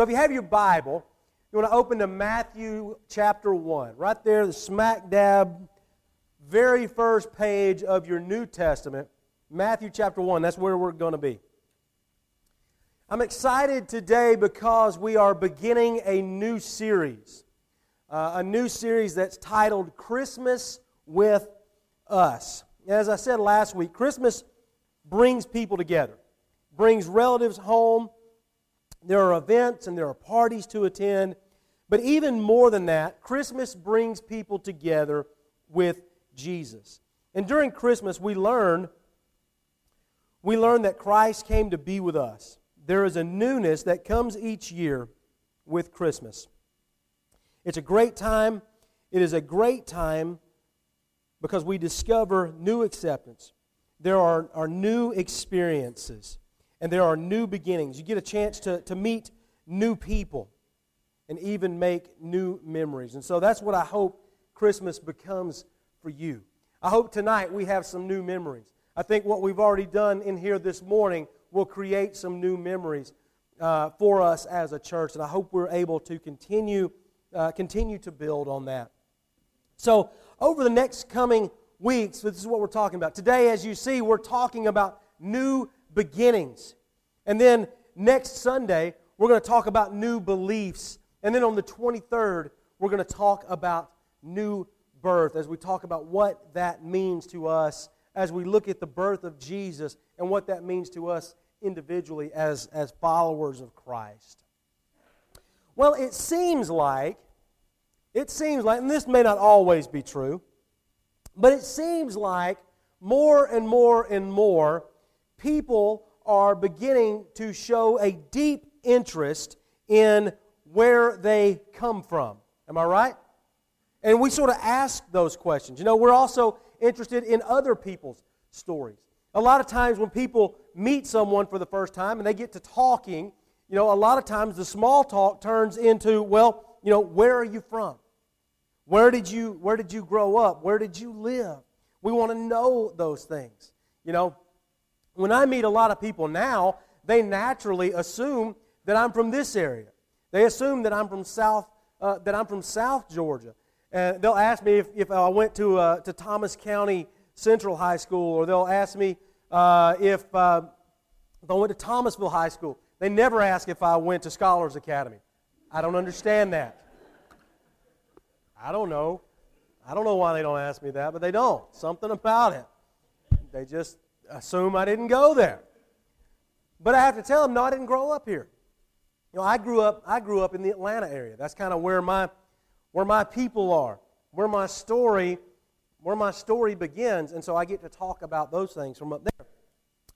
So if you have your Bible, you want to open to Matthew chapter 1. Right there, the smack dab, very first page of your New Testament. Matthew chapter 1. That's where we're going to be. I'm excited today because we are beginning a new series. Uh, a new series that's titled Christmas with Us. As I said last week, Christmas brings people together, brings relatives home. There are events and there are parties to attend. But even more than that, Christmas brings people together with Jesus. And during Christmas, we learn we learn that Christ came to be with us there is a newness that comes each year with Christmas. It's a great time. It is a great time because we discover new acceptance. There are, are new experiences and there are new beginnings. You get a chance to, to meet new people and even make new memories. And so that's what I hope Christmas becomes for you. I hope tonight we have some new memories. I think what we've already done in here this morning will create some new memories uh, for us as a church. And I hope we're able to continue, uh, continue to build on that. So, over the next coming weeks, this is what we're talking about. Today, as you see, we're talking about new beginnings. And then next Sunday, we're going to talk about new beliefs. And then on the 23rd, we're going to talk about new birth as we talk about what that means to us as we look at the birth of Jesus and what that means to us individually as, as followers of Christ. Well, it seems like, it seems like, and this may not always be true, but it seems like more and more and more people are beginning to show a deep interest in where they come from. Am I right? And we sort of ask those questions. You know, we're also interested in other people's stories. A lot of times when people meet someone for the first time and they get to talking, you know, a lot of times the small talk turns into, well, you know, where are you from? Where did you where did you grow up? Where did you live? We want to know those things. You know, when I meet a lot of people now, they naturally assume that I'm from this area. They assume that I'm from South uh, that I'm from South Georgia. And they'll ask me if, if I went to, uh, to Thomas County Central High School, or they'll ask me uh, if, uh, if I went to Thomasville High School. They never ask if I went to Scholars Academy. I don't understand that. I don't know. I don't know why they don't ask me that, but they don't. Something about it. They just assume I didn't go there. But I have to tell them, no, I didn't grow up here. You know, I grew up, I grew up in the Atlanta area. That's kind of where my, where my people are, where my story where my story begins, and so I get to talk about those things from up there.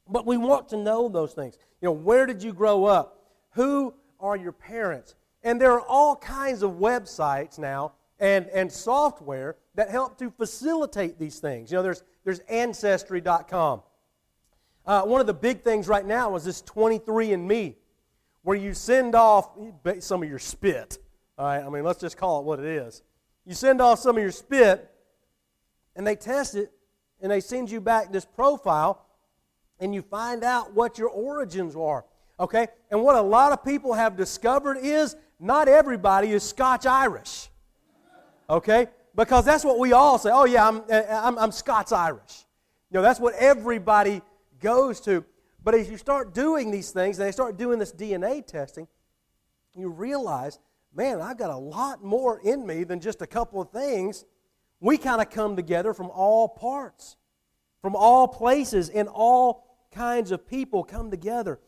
But we want to know those things. You know, where did you grow up? Who are your parents? And there are all kinds of websites now and, and software that help to facilitate these things. You know, there's, there's Ancestry.com. Uh, one of the big things right now is this 23andMe, where you send off some of your spit. All right, I mean, let's just call it what it is. You send off some of your spit, and they test it and they send you back this profile and you find out what your origins are. Okay? And what a lot of people have discovered is not everybody is Scotch Irish. Okay? Because that's what we all say. Oh, yeah, I'm, I'm, I'm Scots Irish. You know, that's what everybody goes to. But as you start doing these things and they start doing this DNA testing, you realize, man, I've got a lot more in me than just a couple of things we kind of come together from all parts, from all places, and all kinds of people come together.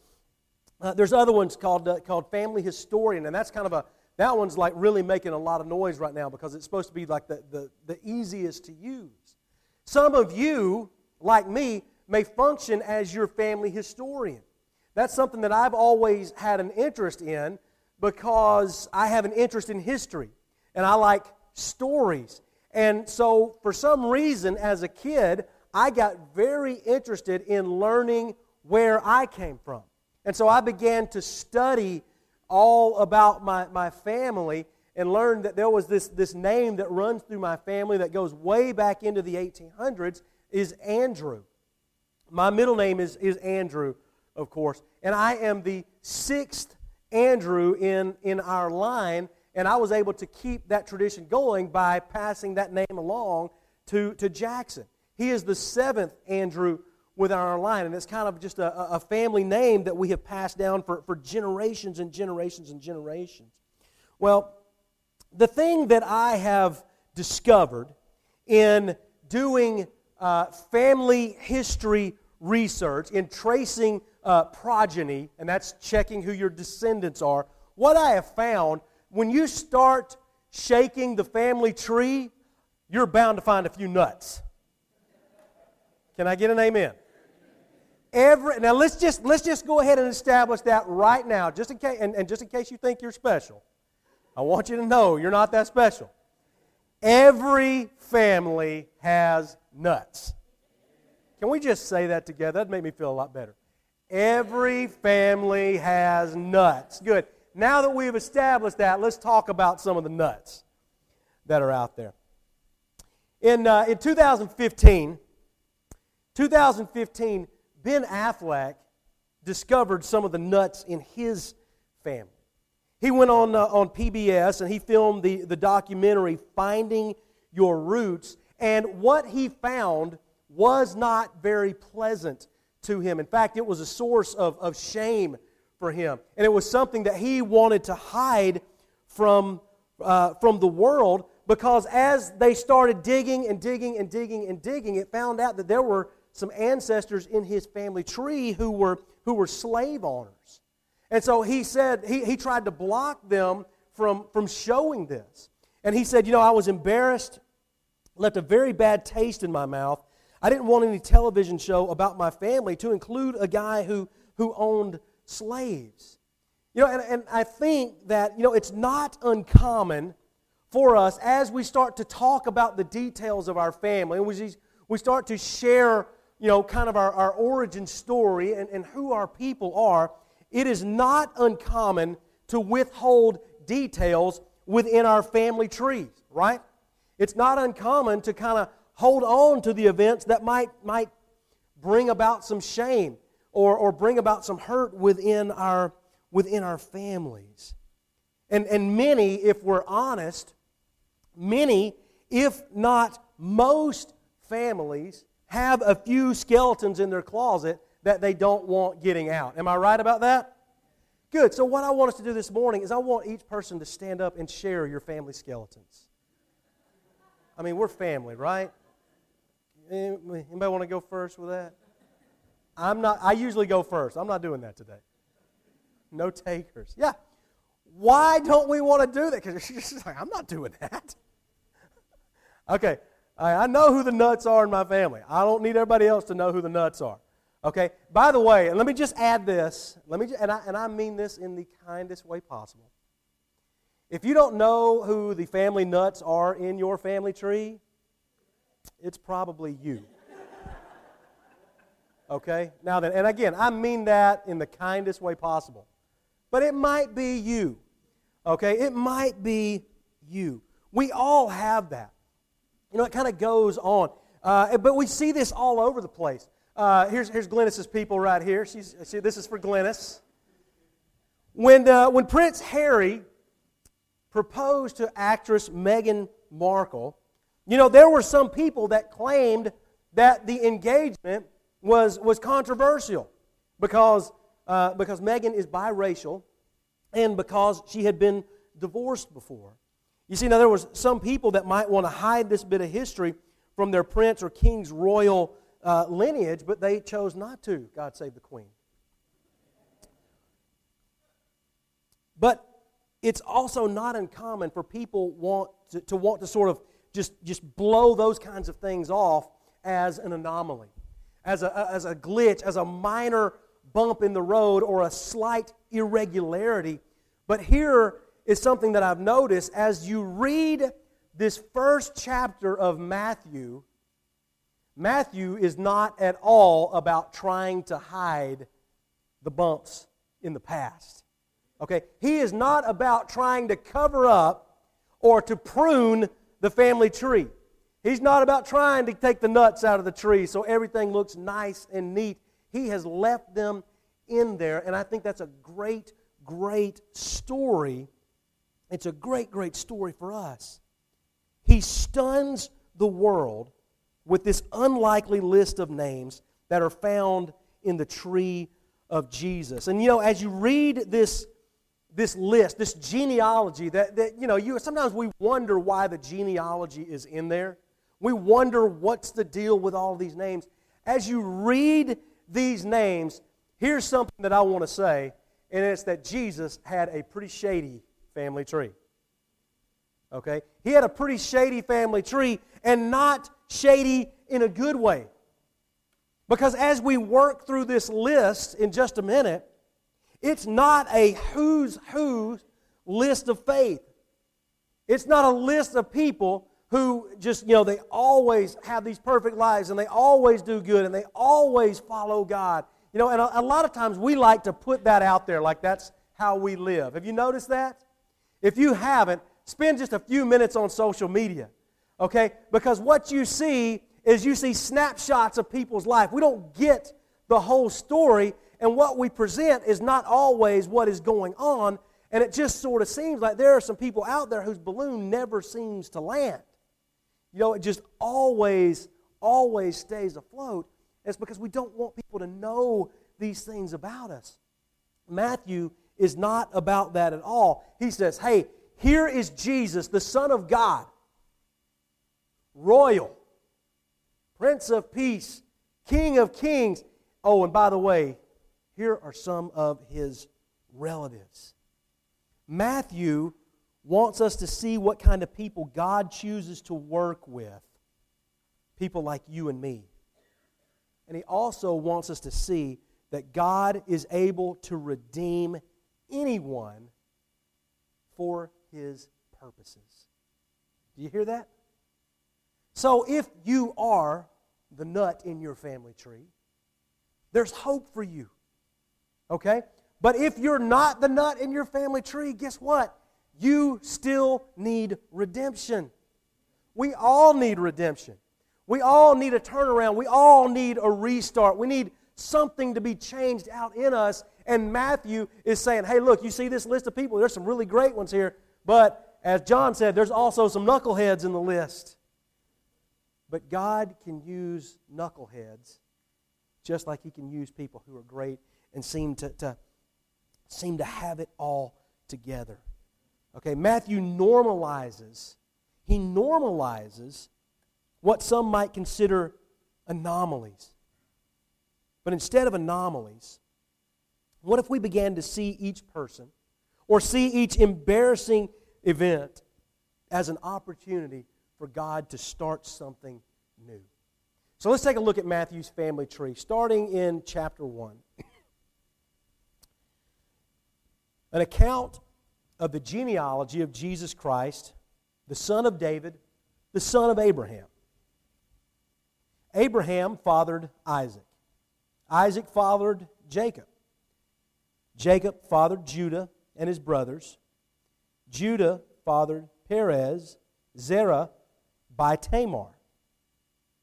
Uh, there's other ones called, uh, called Family Historian, and that's kind of a, that one's like really making a lot of noise right now because it's supposed to be like the, the, the easiest to use. Some of you, like me, may function as your family historian. That's something that I've always had an interest in because I have an interest in history and I like stories. And so, for some reason, as a kid, I got very interested in learning where I came from. And so I began to study all about my, my family and learned that there was this, this name that runs through my family that goes way back into the 1800s is Andrew. My middle name is, is Andrew, of course. And I am the sixth Andrew in, in our line, and I was able to keep that tradition going by passing that name along to, to Jackson. He is the seventh Andrew within our line, and it's kind of just a, a family name that we have passed down for, for generations and generations and generations. Well, the thing that I have discovered in doing uh, family history research, in tracing uh, progeny, and that's checking who your descendants are, what I have found when you start shaking the family tree, you're bound to find a few nuts. Can I get an amen? Every, now let's just let's just go ahead and establish that right now, just in case and, and just in case you think you're special. I want you to know you're not that special. Every family has nuts. Can we just say that together? That'd make me feel a lot better. Every family has nuts. Good. Now that we've established that, let's talk about some of the nuts that are out there. In, uh, in 2015, 2015, Ben Affleck discovered some of the nuts in his family. He went on, uh, on PBS and he filmed the, the documentary Finding Your Roots. And what he found was not very pleasant to him. In fact, it was a source of, of shame for him. And it was something that he wanted to hide from, uh, from the world because as they started digging and digging and digging and digging, it found out that there were some ancestors in his family tree who were, who were slave owners. And so he said, he, he tried to block them from, from showing this. And he said, You know, I was embarrassed, left a very bad taste in my mouth. I didn't want any television show about my family to include a guy who, who owned slaves. You know, and, and I think that, you know, it's not uncommon for us as we start to talk about the details of our family we, we start to share, you know, kind of our, our origin story and, and who our people are it is not uncommon to withhold details within our family trees, right? It's not uncommon to kind of hold on to the events that might, might bring about some shame or, or bring about some hurt within our, within our families. And, and many, if we're honest, many, if not most families, have a few skeletons in their closet that they don't want getting out. Am I right about that? Good. So, what I want us to do this morning is I want each person to stand up and share your family skeletons. I mean, we're family, right? Anybody want to go first with that? I'm not, I usually go first. I'm not doing that today. No takers. Yeah. Why don't we want to do that? Because she's like, I'm not doing that. okay. I know who the nuts are in my family. I don't need everybody else to know who the nuts are. Okay? By the way, and let me just add this, let me, and, I, and I mean this in the kindest way possible. If you don't know who the family nuts are in your family tree, it's probably you. Okay? Now then, and again, I mean that in the kindest way possible. But it might be you. Okay? It might be you. We all have that. You know, it kind of goes on. Uh, but we see this all over the place. Uh, here's, here's Glennis's people right here. She's, this is for Glennis. When, uh, when Prince Harry proposed to actress Meghan Markle, you know, there were some people that claimed that the engagement was, was controversial because, uh, because Meghan is biracial and because she had been divorced before. You see, now there was some people that might want to hide this bit of history from their prince or king's royal uh, lineage, but they chose not to. God save the queen. But it's also not uncommon for people want to, to want to sort of just, just blow those kinds of things off as an anomaly, as a, as a glitch, as a minor bump in the road or a slight irregularity. But here is something that I've noticed as you read this first chapter of Matthew, Matthew is not at all about trying to hide the bumps in the past. Okay? He is not about trying to cover up or to prune the family tree. He's not about trying to take the nuts out of the tree so everything looks nice and neat. He has left them in there, and I think that's a great, great story. It's a great, great story for us. He stuns the world with this unlikely list of names that are found in the tree of Jesus. And you know, as you read this, this list, this genealogy, that, that you know, you sometimes we wonder why the genealogy is in there. We wonder what's the deal with all these names. As you read these names, here's something that I want to say, and it's that Jesus had a pretty shady family tree. Okay? He had a pretty shady family tree, and not shady in a good way. Because as we work through this list in just a minute, it's not a who's who list of faith. It's not a list of people who just, you know, they always have these perfect lives and they always do good and they always follow God. You know, and a, a lot of times we like to put that out there like that's how we live. Have you noticed that? If you haven't, spend just a few minutes on social media, okay? Because what you see is you see snapshots of people's life. We don't get the whole story, and what we present is not always what is going on. And it just sort of seems like there are some people out there whose balloon never seems to land. You know, it just always, always stays afloat. It's because we don't want people to know these things about us. Matthew is not about that at all. He says, hey, here is Jesus, the Son of God, royal, Prince of Peace, King of Kings. Oh, and by the way, here are some of his relatives. Matthew wants us to see what kind of people God chooses to work with. People like you and me. And he also wants us to see that God is able to redeem anyone for his purposes. Do you hear that? So if you are the nut in your family tree, there's hope for you. Okay? But if you're not the nut in your family tree, guess what? You still need redemption. We all need redemption. We all need a turnaround. We all need a restart. We need something to be changed out in us. And Matthew is saying, hey, look, you see this list of people? There's some really great ones here. But as John said, there's also some knuckleheads in the list. But God can use knuckleheads just like He can use people who are great and seem to, to seem to have it all together. Okay, Matthew normalizes, he normalizes what some might consider anomalies. But instead of anomalies, what if we began to see each person or see each embarrassing event as an opportunity for God to start something new? So let's take a look at Matthew's family tree, starting in chapter 1. An account of the genealogy of Jesus Christ, the son of David, the son of Abraham. Abraham fathered Isaac. Isaac fathered Jacob. Jacob fathered Judah and his brothers. Judah fathered Perez, Zerah by Tamar.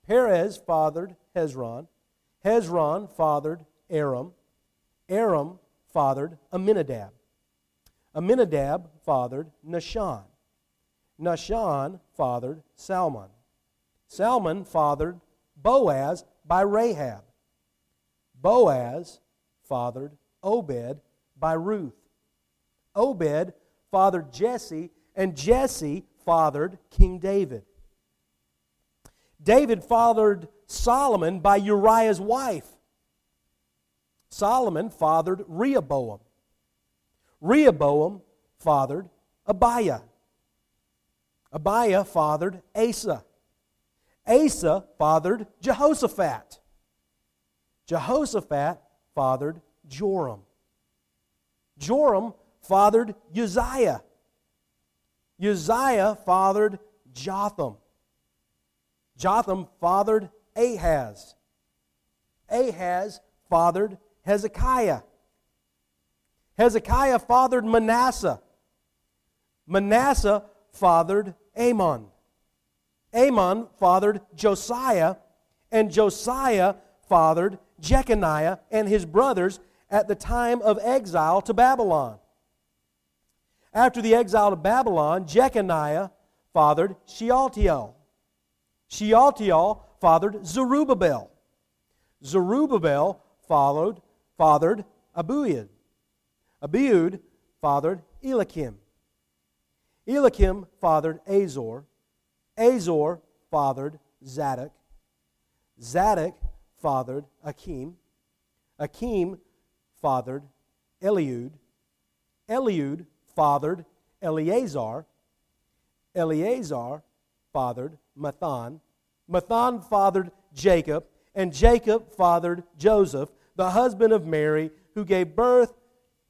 Perez fathered Hezron. Hezron fathered Aram. Aram fathered Amminadab. Amminadab fathered Nahshon. Nahshon fathered Salmon. Salmon fathered Boaz by Rahab. Boaz fathered Obed by Ruth. Obed fathered Jesse, and Jesse fathered King David. David fathered Solomon by Uriah's wife. Solomon fathered Rehoboam. Rehoboam fathered Abiah. Abiah fathered Asa. Asa fathered Jehoshaphat. Jehoshaphat fathered Joram. Joram fathered Uzziah. Uzziah fathered Jotham. Jotham fathered Ahaz. Ahaz fathered Hezekiah. Hezekiah fathered Manasseh. Manasseh fathered Amon. Amon fathered Josiah, and Josiah fathered Jeconiah and his brothers at the time of exile to Babylon. After the exile to Babylon, Jeconiah fathered Shealtiel. Shealtiel fathered Zerubbabel. Zerubbabel followed, fathered Abiud. Abiud fathered Eliakim. Eliakim fathered Azor. Azor fathered Zadok. Zadok fathered Akim. Akim fathered Eliud. Eliud fathered Eleazar. Eleazar fathered Matthan. Matthan fathered Jacob. And Jacob fathered Joseph, the husband of Mary, who gave birth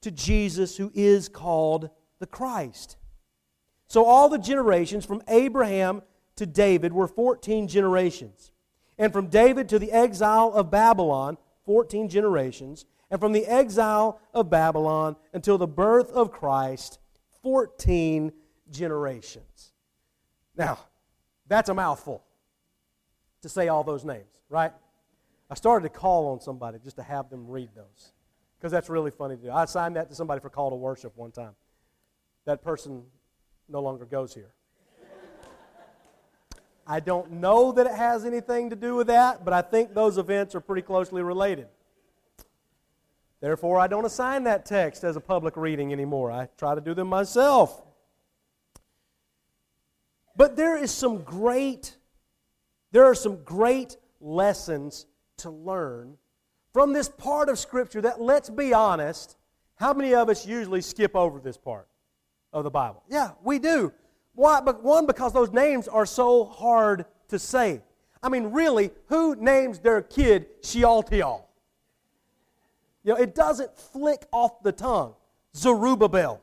to Jesus, who is called the Christ. So all the generations from Abraham to David were 14 generations. And from David to the exile of Babylon, 14 generations. And from the exile of Babylon until the birth of Christ, 14 generations. Now, that's a mouthful to say all those names, right? I started to call on somebody just to have them read those because that's really funny to do. I assigned that to somebody for call to worship one time. That person no longer goes here. I don't know that it has anything to do with that, but I think those events are pretty closely related. Therefore, I don't assign that text as a public reading anymore. I try to do them myself. But there is some great there are some great lessons to learn from this part of scripture that let's be honest, how many of us usually skip over this part of the Bible? Yeah, we do. Why? But one, because those names are so hard to say. I mean, really, who names their kid Shealtiel? You know, it doesn't flick off the tongue. Zerubbabel.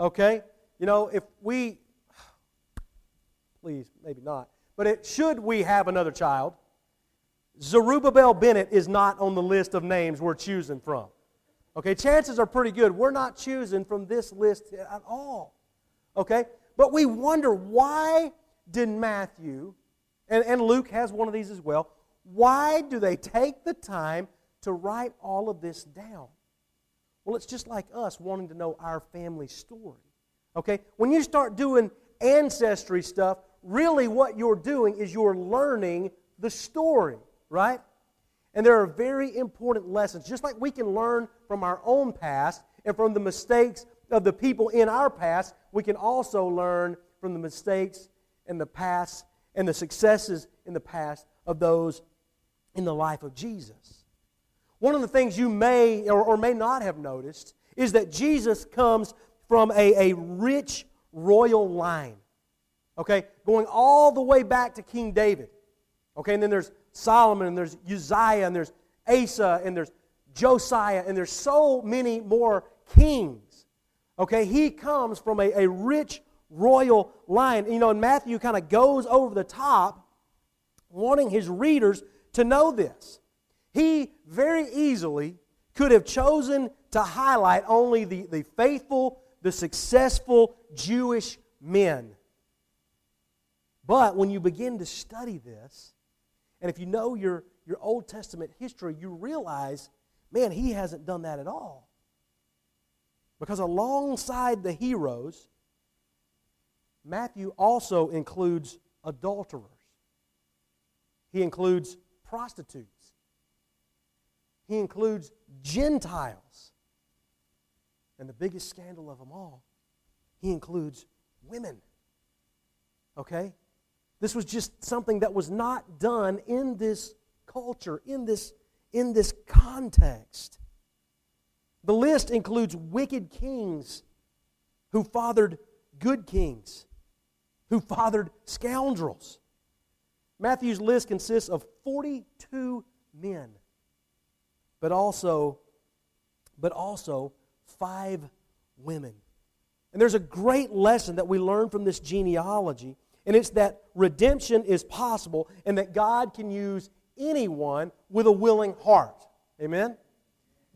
Okay? You know, if we, please, maybe not, but it, should we have another child, Zerubbabel Bennett is not on the list of names we're choosing from. Okay, chances are pretty good we're not choosing from this list at all. Okay? But we wonder why did Matthew, and, and Luke has one of these as well, why do they take the time to write all of this down? Well, it's just like us wanting to know our family story. Okay? When you start doing ancestry stuff, really what you're doing is you're learning the story, right? And there are very important lessons. Just like we can learn from our own past and from the mistakes of the people in our past, we can also learn from the mistakes in the past and the successes in the past of those in the life of Jesus. One of the things you may or, or may not have noticed is that Jesus comes from a, a rich royal line. Okay? Going all the way back to King David. Okay, and then there's Solomon, and there's Uzziah, and there's Asa, and there's Josiah, and there's so many more kings Okay, he comes from a, a rich royal line. You know, and Matthew kind of goes over the top, wanting his readers to know this. He very easily could have chosen to highlight only the, the faithful, the successful Jewish men. But when you begin to study this, and if you know your, your Old Testament history, you realize, man, he hasn't done that at all. Because alongside the heroes, Matthew also includes adulterers. He includes prostitutes. He includes Gentiles. And the biggest scandal of them all, he includes women. Okay? This was just something that was not done in this culture, in this, in this context. The list includes wicked kings who fathered good kings, who fathered scoundrels. Matthew's list consists of 42 men, but also, but also five women. And there's a great lesson that we learn from this genealogy, and it's that redemption is possible and that God can use anyone with a willing heart. Amen?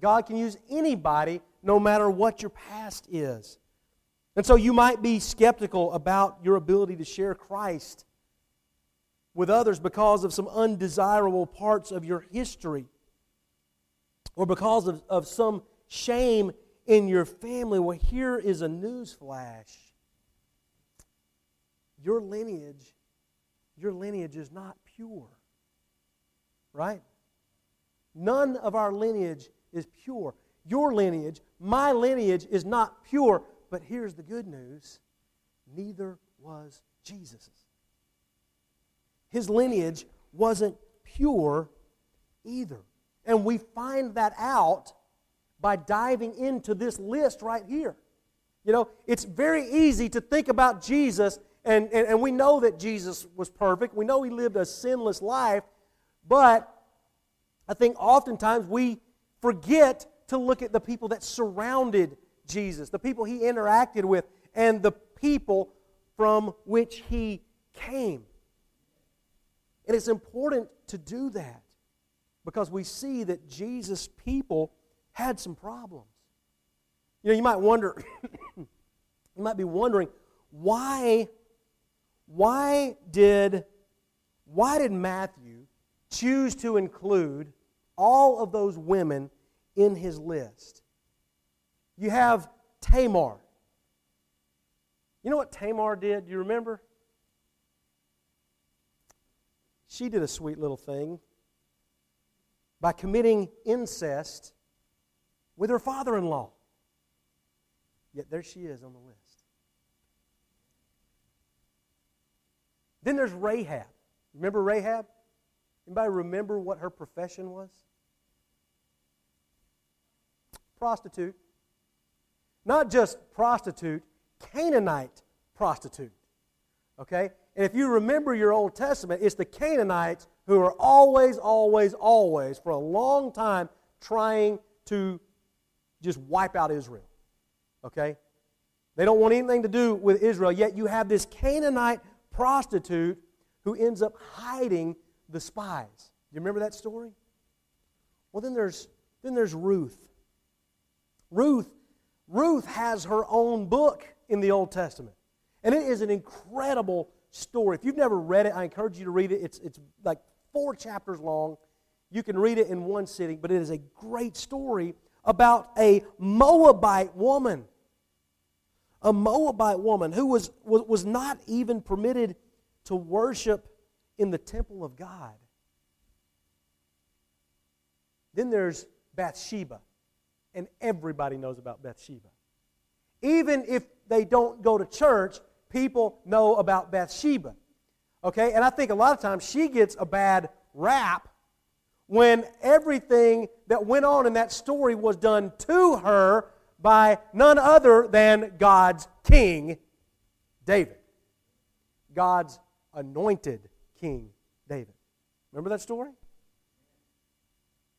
God can use anybody no matter what your past is. And so you might be skeptical about your ability to share Christ with others because of some undesirable parts of your history or because of, of some shame in your family. Well, here is a news flash. Your lineage, your lineage is not pure. Right? None of our lineage is pure. Your lineage, my lineage, is not pure. But here's the good news neither was Jesus's. His lineage wasn't pure either. And we find that out by diving into this list right here. You know, it's very easy to think about Jesus, and, and, and we know that Jesus was perfect. We know he lived a sinless life, but I think oftentimes we forget to look at the people that surrounded Jesus, the people he interacted with, and the people from which he came. And it's important to do that because we see that Jesus' people had some problems. You know, you might wonder, you might be wondering, why, why did, why did Matthew choose to include all of those women in his list? You have Tamar. You know what Tamar did? Do you remember? She did a sweet little thing by committing incest with her father in law. Yet there she is on the list. Then there's Rahab. Remember Rahab? Anybody remember what her profession was? Prostitute. Not just prostitute, Canaanite prostitute. Okay? And if you remember your Old Testament, it's the Canaanites who are always, always, always, for a long time, trying to just wipe out Israel. Okay? They don't want anything to do with Israel, yet you have this Canaanite prostitute who ends up hiding the spies. Do you remember that story? Well, then there's, then there's Ruth. Ruth, Ruth has her own book in the Old Testament. And it is an incredible story. If you've never read it, I encourage you to read it. It's, it's like four chapters long. You can read it in one sitting, but it is a great story about a Moabite woman. A Moabite woman who was, was, was not even permitted to worship in the temple of God. Then there's Bathsheba, and everybody knows about Bathsheba. Even if they don't go to church, people know about Bathsheba. Okay? And I think a lot of times she gets a bad rap when everything that went on in that story was done to her by none other than God's king, David. God's anointed king, David. Remember that story?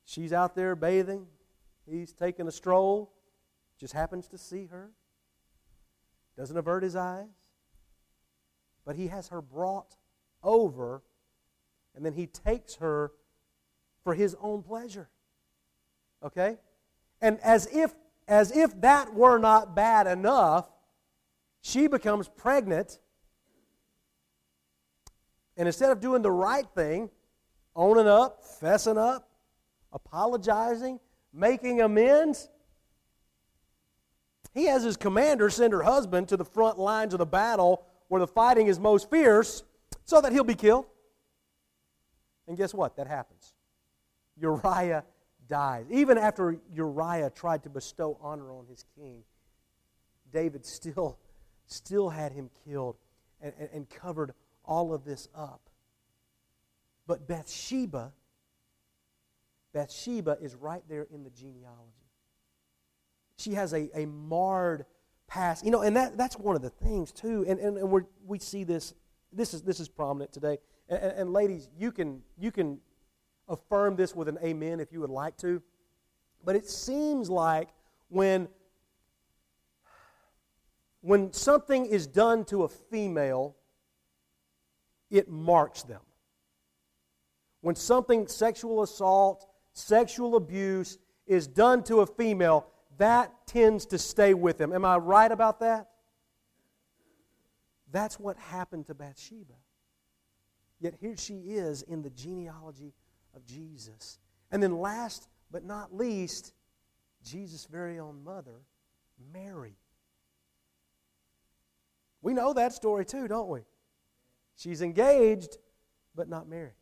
She's out there bathing. He's taking a stroll. Just happens to see her. Doesn't avert his eyes. But he has her brought over, and then he takes her for his own pleasure. Okay? And as if as if that were not bad enough, she becomes pregnant. And instead of doing the right thing, owning up, fessing up, apologizing, making amends, he has his commander send her husband to the front lines of the battle where the fighting is most fierce so that he'll be killed. And guess what? That happens. Uriah dies. Even after Uriah tried to bestow honor on his king, David still, still had him killed and, and, and covered all of this up. But Bathsheba, Bathsheba is right there in the genealogy. She has a, a marred past. You know, and that, that's one of the things, too. And, and, and we we see this, this is, this is prominent today. And, and, and ladies, you can, you can affirm this with an amen if you would like to. But it seems like when, when something is done to a female, it marks them. When something, sexual assault, sexual abuse, is done to a female, that tends to stay with them. Am I right about that? That's what happened to Bathsheba. Yet here she is in the genealogy of Jesus. And then, last but not least, Jesus' very own mother, Mary. We know that story too, don't we? She's engaged, but not married.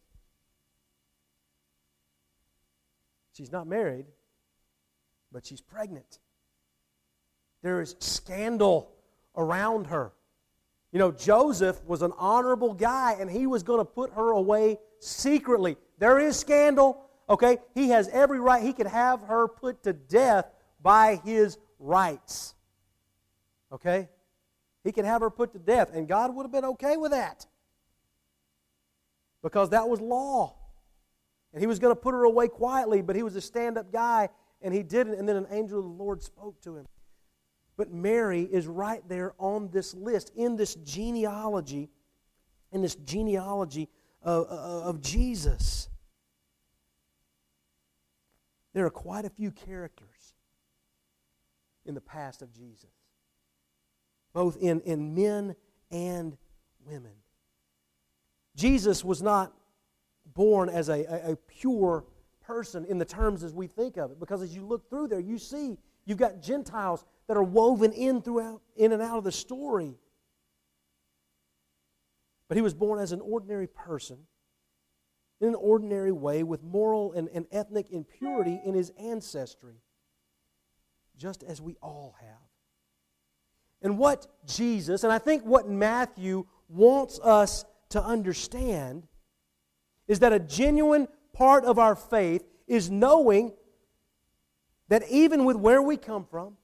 She's not married, but she's pregnant. There is scandal around her. You know, Joseph was an honorable guy, and he was going to put her away secretly. There is scandal, okay? He has every right. He could have her put to death by his rights, okay? He could have her put to death, and God would have been okay with that because that was law. And he was going to put her away quietly, but he was a stand up guy, and he didn't. And then an angel of the Lord spoke to him. But Mary is right there on this list, in this genealogy, in this genealogy of, of Jesus. There are quite a few characters in the past of Jesus, both in, in men and women. Jesus was not born as a, a, a pure person in the terms as we think of it. Because as you look through there, you see you've got Gentiles that are woven in throughout, in and out of the story. But he was born as an ordinary person in an ordinary way with moral and, and ethnic impurity in his ancestry, just as we all have. And what Jesus, and I think what Matthew wants us to understand, is that a genuine part of our faith is knowing that even with where we come from,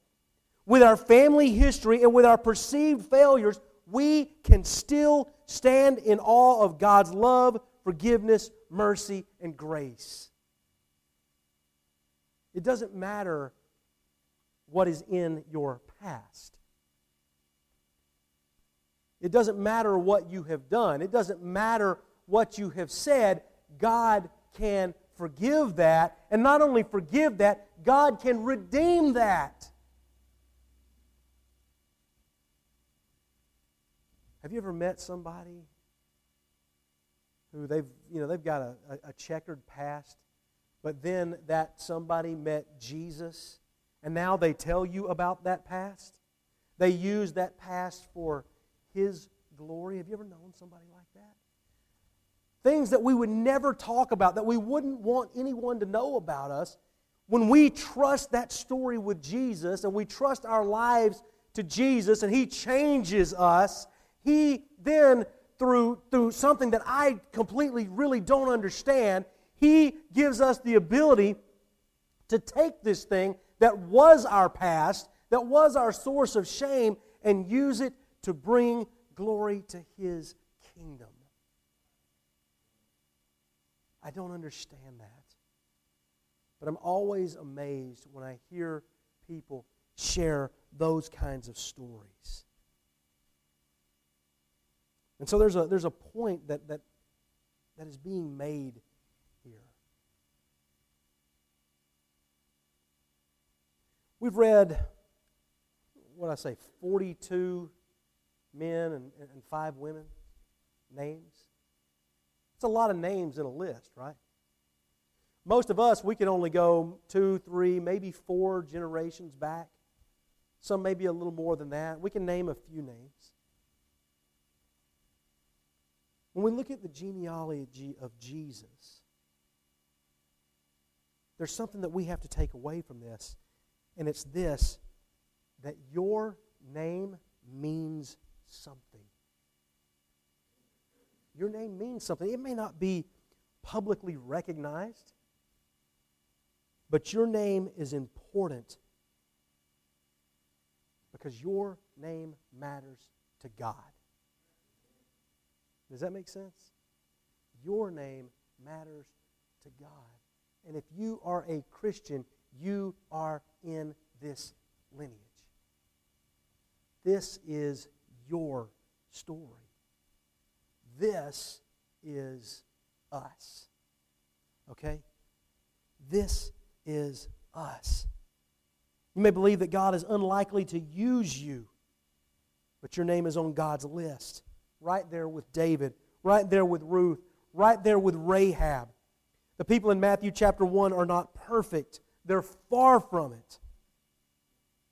with our family history, and with our perceived failures, we can still stand in awe of God's love, forgiveness, mercy, and grace. It doesn't matter what is in your past. It doesn't matter what you have done. It doesn't matter what you have said, God can forgive that. And not only forgive that, God can redeem that. Have you ever met somebody who they've, you know, they've got a, a, checkered past, but then that somebody met Jesus, and now they tell you about that past? They use that past for His glory. Have you ever known somebody like that? things that we would never talk about, that we wouldn't want anyone to know about us, when we trust that story with Jesus and we trust our lives to Jesus and He changes us, He then, through, through something that I completely really don't understand, He gives us the ability to take this thing that was our past, that was our source of shame, and use it to bring glory to His kingdom. I don't understand that. But I'm always amazed when I hear people share those kinds of stories. And so there's a, there's a point that, that, that is being made here. We've read, what I say, 42 men and, and five women names. It's a lot of names in a list, right? Most of us, we can only go two, three, maybe four generations back. Some maybe a little more than that. We can name a few names. When we look at the genealogy of Jesus, there's something that we have to take away from this, and it's this that your name means something. Your name means something. It may not be publicly recognized, but your name is important because your name matters to God. Does that make sense? Your name matters to God. And if you are a Christian, you are in this lineage. This is your story. This is us. Okay? This is us. You may believe that God is unlikely to use you, but your name is on God's list. Right there with David, right there with Ruth, right there with Rahab. The people in Matthew chapter 1 are not perfect, they're far from it.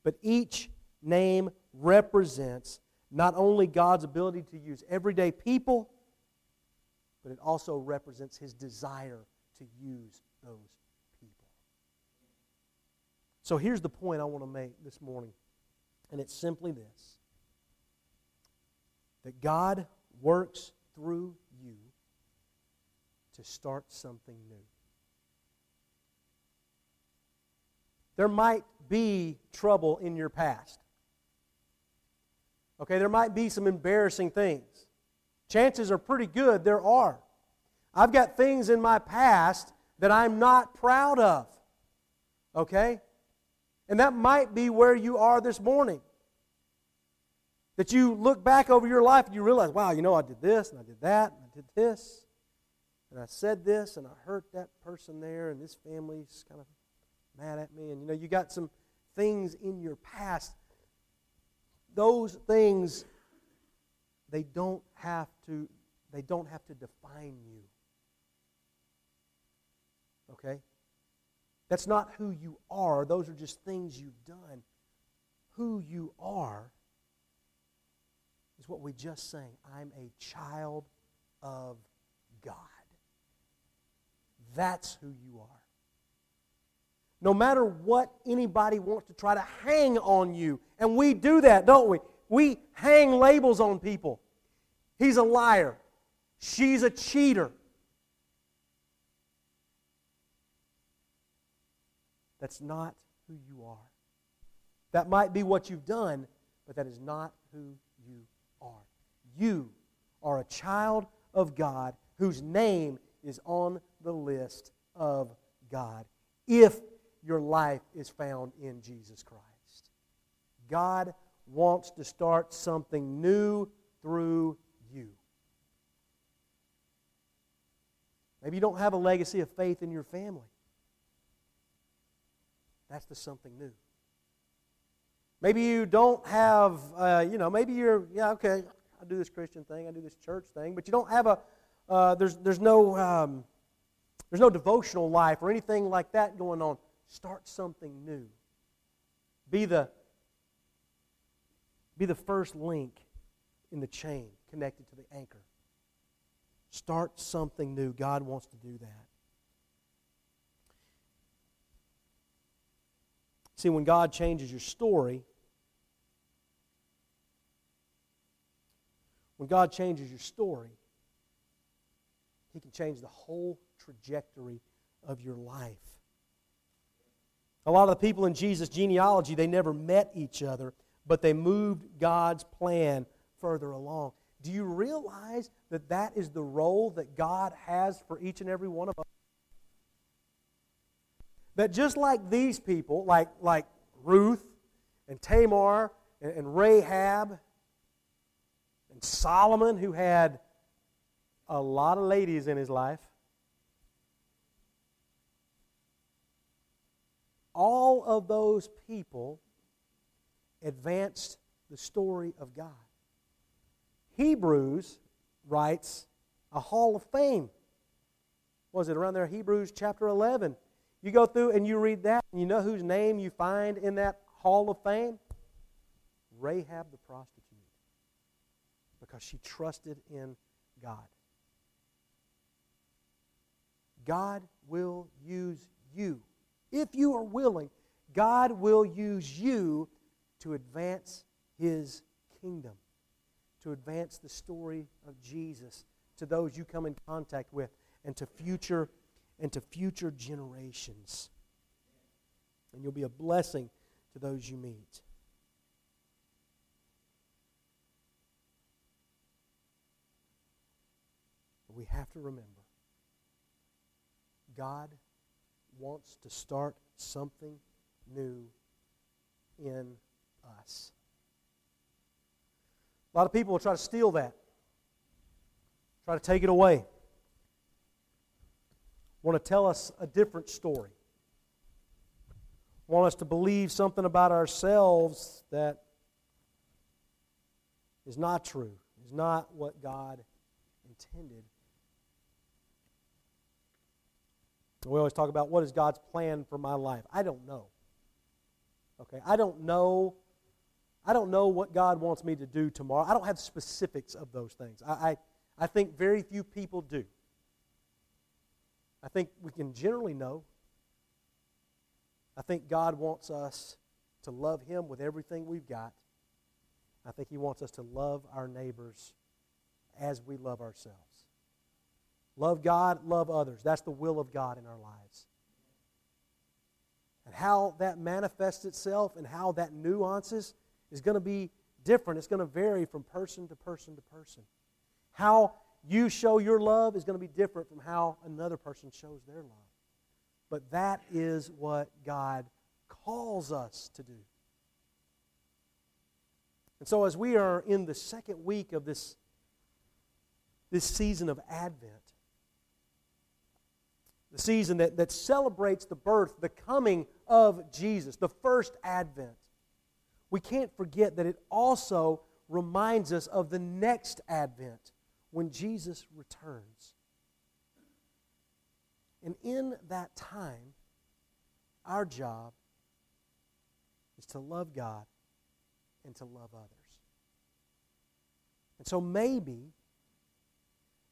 But each name represents not only God's ability to use everyday people, but it also represents his desire to use those. So here's the point I want to make this morning, and it's simply this that God works through you to start something new. There might be trouble in your past. Okay, there might be some embarrassing things. Chances are pretty good there are. I've got things in my past that I'm not proud of. Okay? And that might be where you are this morning. That you look back over your life and you realize, wow, you know, I did this and I did that and I did this. And I said this and I hurt that person there and this family's kind of mad at me. And you know, you got some things in your past. Those things, they don't have to, they don't have to define you. Okay? That's not who you are. Those are just things you've done. Who you are is what we just sang. I'm a child of God. That's who you are. No matter what anybody wants to try to hang on you, and we do that, don't we? We hang labels on people. He's a liar. She's a cheater. That's not who you are. That might be what you've done, but that is not who you are. You are a child of God whose name is on the list of God if your life is found in Jesus Christ. God wants to start something new through you. Maybe you don't have a legacy of faith in your family. That's the something new. Maybe you don't have, uh, you know, maybe you're, yeah, okay, I do this Christian thing, I do this church thing, but you don't have a, uh, there's, there's no, um, there's no devotional life or anything like that going on. Start something new. Be the, be the first link in the chain connected to the anchor. Start something new. God wants to do that. See, when God changes your story, when God changes your story, He can change the whole trajectory of your life. A lot of the people in Jesus' genealogy, they never met each other, but they moved God's plan further along. Do you realize that that is the role that God has for each and every one of us? That just like these people, like, like Ruth and Tamar and, and Rahab and Solomon, who had a lot of ladies in his life, all of those people advanced the story of God. Hebrews writes a hall of fame. Was it around there? Hebrews chapter 11. You go through and you read that, and you know whose name you find in that hall of fame? Rahab the prostitute. Because she trusted in God. God will use you. If you are willing, God will use you to advance His kingdom, to advance the story of Jesus to those you come in contact with and to future and to future generations. And you'll be a blessing to those you meet. But we have to remember God wants to start something new in us. A lot of people will try to steal that, try to take it away want to tell us a different story. Want us to believe something about ourselves that is not true, is not what God intended. We always talk about what is God's plan for my life. I don't know. Okay, I don't know. I don't know what God wants me to do tomorrow. I don't have specifics of those things. I, I, I think very few people do. I think we can generally know. I think God wants us to love Him with everything we've got. I think He wants us to love our neighbors as we love ourselves. Love God, love others. That's the will of God in our lives. And how that manifests itself and how that nuances is going to be different. It's going to vary from person to person to person. How you show your love is going to be different from how another person shows their love. But that is what God calls us to do. And so, as we are in the second week of this, this season of Advent, the season that, that celebrates the birth, the coming of Jesus, the first Advent, we can't forget that it also reminds us of the next Advent when Jesus returns. And in that time, our job is to love God and to love others. And so maybe,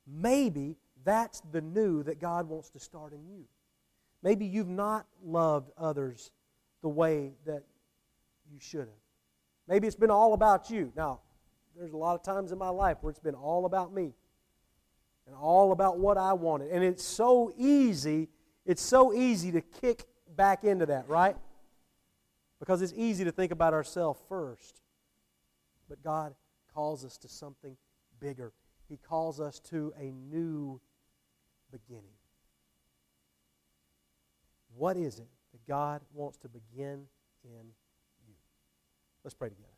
maybe that's the new that God wants to start in you. Maybe you've not loved others the way that you should have. Maybe it's been all about you. Now, there's a lot of times in my life where it's been all about me and all about what I wanted. And it's so easy, it's so easy to kick back into that, right? Because it's easy to think about ourselves first. But God calls us to something bigger. He calls us to a new beginning. What is it that God wants to begin in you? Let's pray together.